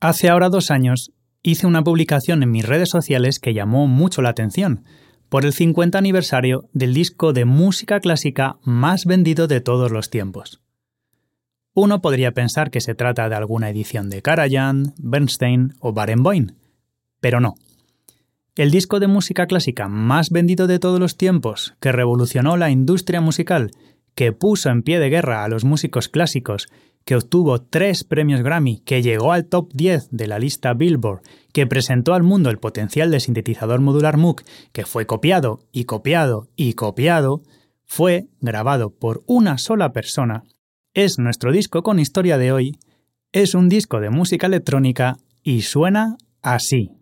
Hace ahora dos años hice una publicación en mis redes sociales que llamó mucho la atención, por el 50 aniversario del disco de música clásica más vendido de todos los tiempos. Uno podría pensar que se trata de alguna edición de Karajan, Bernstein o Barenboim, pero no. El disco de música clásica más vendido de todos los tiempos, que revolucionó la industria musical, que puso en pie de guerra a los músicos clásicos que obtuvo tres premios Grammy, que llegó al top 10 de la lista Billboard, que presentó al mundo el potencial del sintetizador modular Moog, que fue copiado y copiado y copiado, fue grabado por una sola persona. Es nuestro disco con historia de hoy, es un disco de música electrónica y suena así.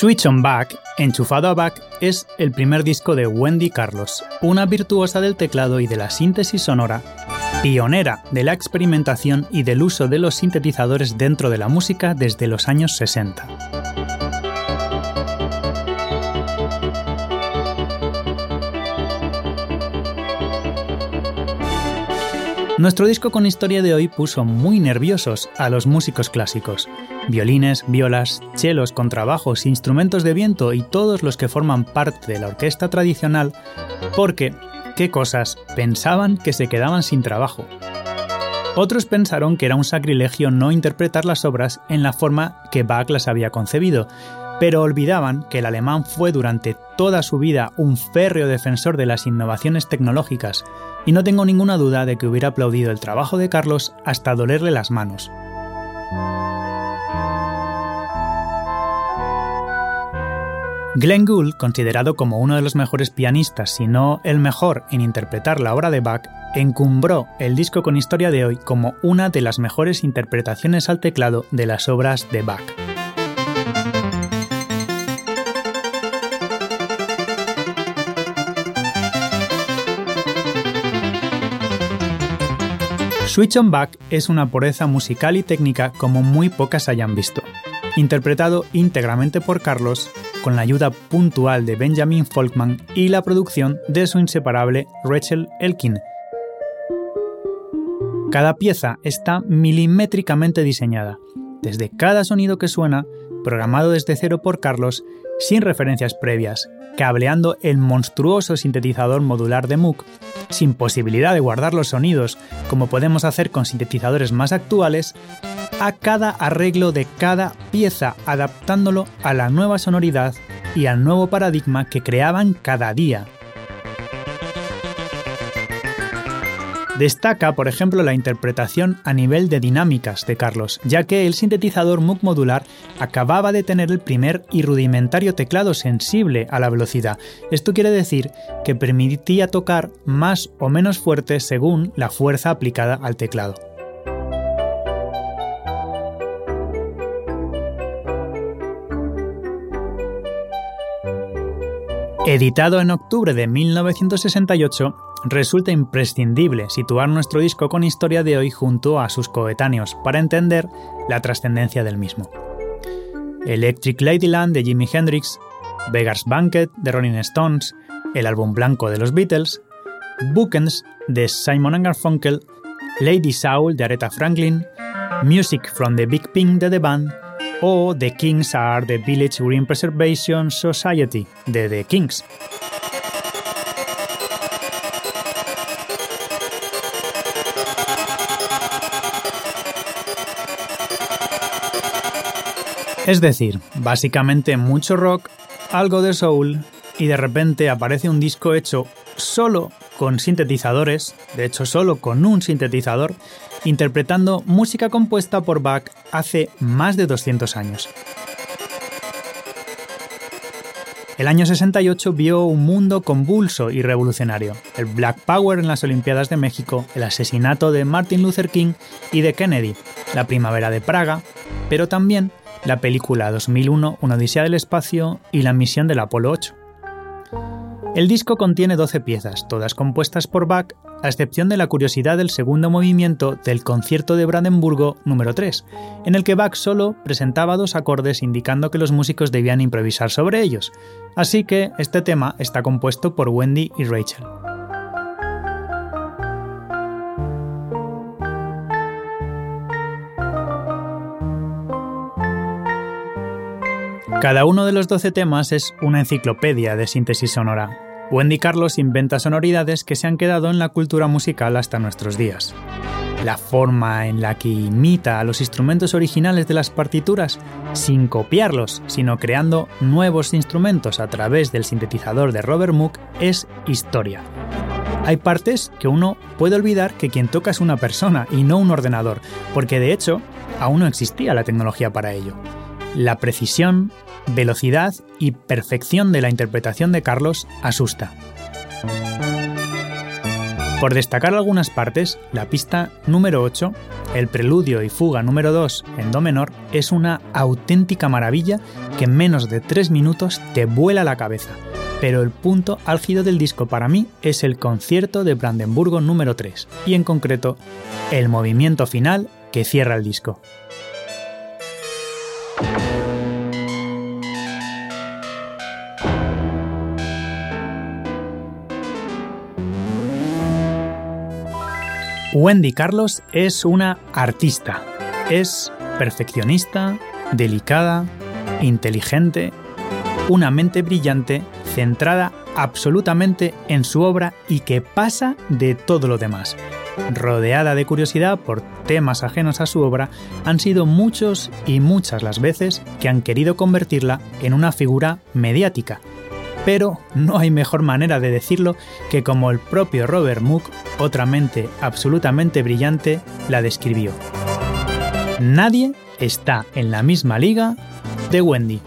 Switch on Back, Enchufado a Back, es el primer disco de Wendy Carlos, una virtuosa del teclado y de la síntesis sonora, pionera de la experimentación y del uso de los sintetizadores dentro de la música desde los años 60. Nuestro disco con historia de hoy puso muy nerviosos a los músicos clásicos. Violines, violas, chelos, contrabajos, instrumentos de viento y todos los que forman parte de la orquesta tradicional, porque, ¿qué cosas? Pensaban que se quedaban sin trabajo. Otros pensaron que era un sacrilegio no interpretar las obras en la forma que Bach las había concebido, pero olvidaban que el alemán fue durante toda su vida un férreo defensor de las innovaciones tecnológicas, y no tengo ninguna duda de que hubiera aplaudido el trabajo de Carlos hasta dolerle las manos. Glenn Gould, considerado como uno de los mejores pianistas, si no el mejor en interpretar la obra de Bach, encumbró el disco con historia de hoy como una de las mejores interpretaciones al teclado de las obras de Bach. Switch on Back es una pureza musical y técnica como muy pocas hayan visto. Interpretado íntegramente por Carlos, con la ayuda puntual de Benjamin Folkman y la producción de su inseparable Rachel Elkin. Cada pieza está milimétricamente diseñada, desde cada sonido que suena, programado desde cero por Carlos, sin referencias previas, cableando el monstruoso sintetizador modular de Moog sin posibilidad de guardar los sonidos, como podemos hacer con sintetizadores más actuales, a cada arreglo de cada pieza, adaptándolo a la nueva sonoridad y al nuevo paradigma que creaban cada día. Destaca, por ejemplo, la interpretación a nivel de dinámicas de Carlos, ya que el sintetizador Moog modular acababa de tener el primer y rudimentario teclado sensible a la velocidad. Esto quiere decir que permitía tocar más o menos fuerte según la fuerza aplicada al teclado. Editado en octubre de 1968, resulta imprescindible situar nuestro disco con historia de hoy junto a sus coetáneos para entender la trascendencia del mismo. Electric Ladyland de Jimi Hendrix, Beggar's Banquet de Rolling Stones, el álbum blanco de los Beatles, Bookends de Simon Garfunkel, Lady Soul de Aretha Franklin, Music from the Big Pink de The Band o The Kings Are the Village Green Preservation Society de The Kings. Es decir, básicamente mucho rock, algo de soul y de repente aparece un disco hecho solo con sintetizadores, de hecho solo con un sintetizador, interpretando música compuesta por Bach hace más de 200 años. El año 68 vio un mundo convulso y revolucionario. El Black Power en las Olimpiadas de México, el asesinato de Martin Luther King y de Kennedy, la primavera de Praga, pero también la película 2001 Una Odisea del Espacio y la misión del Apolo 8. El disco contiene 12 piezas, todas compuestas por Bach a excepción de la curiosidad del segundo movimiento del concierto de Brandenburgo número 3, en el que Bach solo presentaba dos acordes indicando que los músicos debían improvisar sobre ellos, así que este tema está compuesto por Wendy y Rachel. Cada uno de los 12 temas es una enciclopedia de síntesis sonora. Wendy Carlos inventa sonoridades que se han quedado en la cultura musical hasta nuestros días. La forma en la que imita a los instrumentos originales de las partituras, sin copiarlos, sino creando nuevos instrumentos a través del sintetizador de Robert Moog, es historia. Hay partes que uno puede olvidar que quien toca es una persona y no un ordenador, porque de hecho aún no existía la tecnología para ello. La precisión, velocidad y perfección de la interpretación de Carlos asusta. Por destacar algunas partes, la pista número 8, el preludio y fuga número 2 en Do menor, es una auténtica maravilla que en menos de 3 minutos te vuela la cabeza. Pero el punto álgido del disco para mí es el concierto de Brandenburgo número 3, y en concreto, el movimiento final que cierra el disco. Wendy Carlos es una artista. Es perfeccionista, delicada, inteligente, una mente brillante, centrada absolutamente en su obra y que pasa de todo lo demás. Rodeada de curiosidad por temas ajenos a su obra, han sido muchos y muchas las veces que han querido convertirla en una figura mediática, pero no hay mejor manera de decirlo que como el propio Robert Moog, otra mente absolutamente brillante, la describió. Nadie está en la misma liga de Wendy.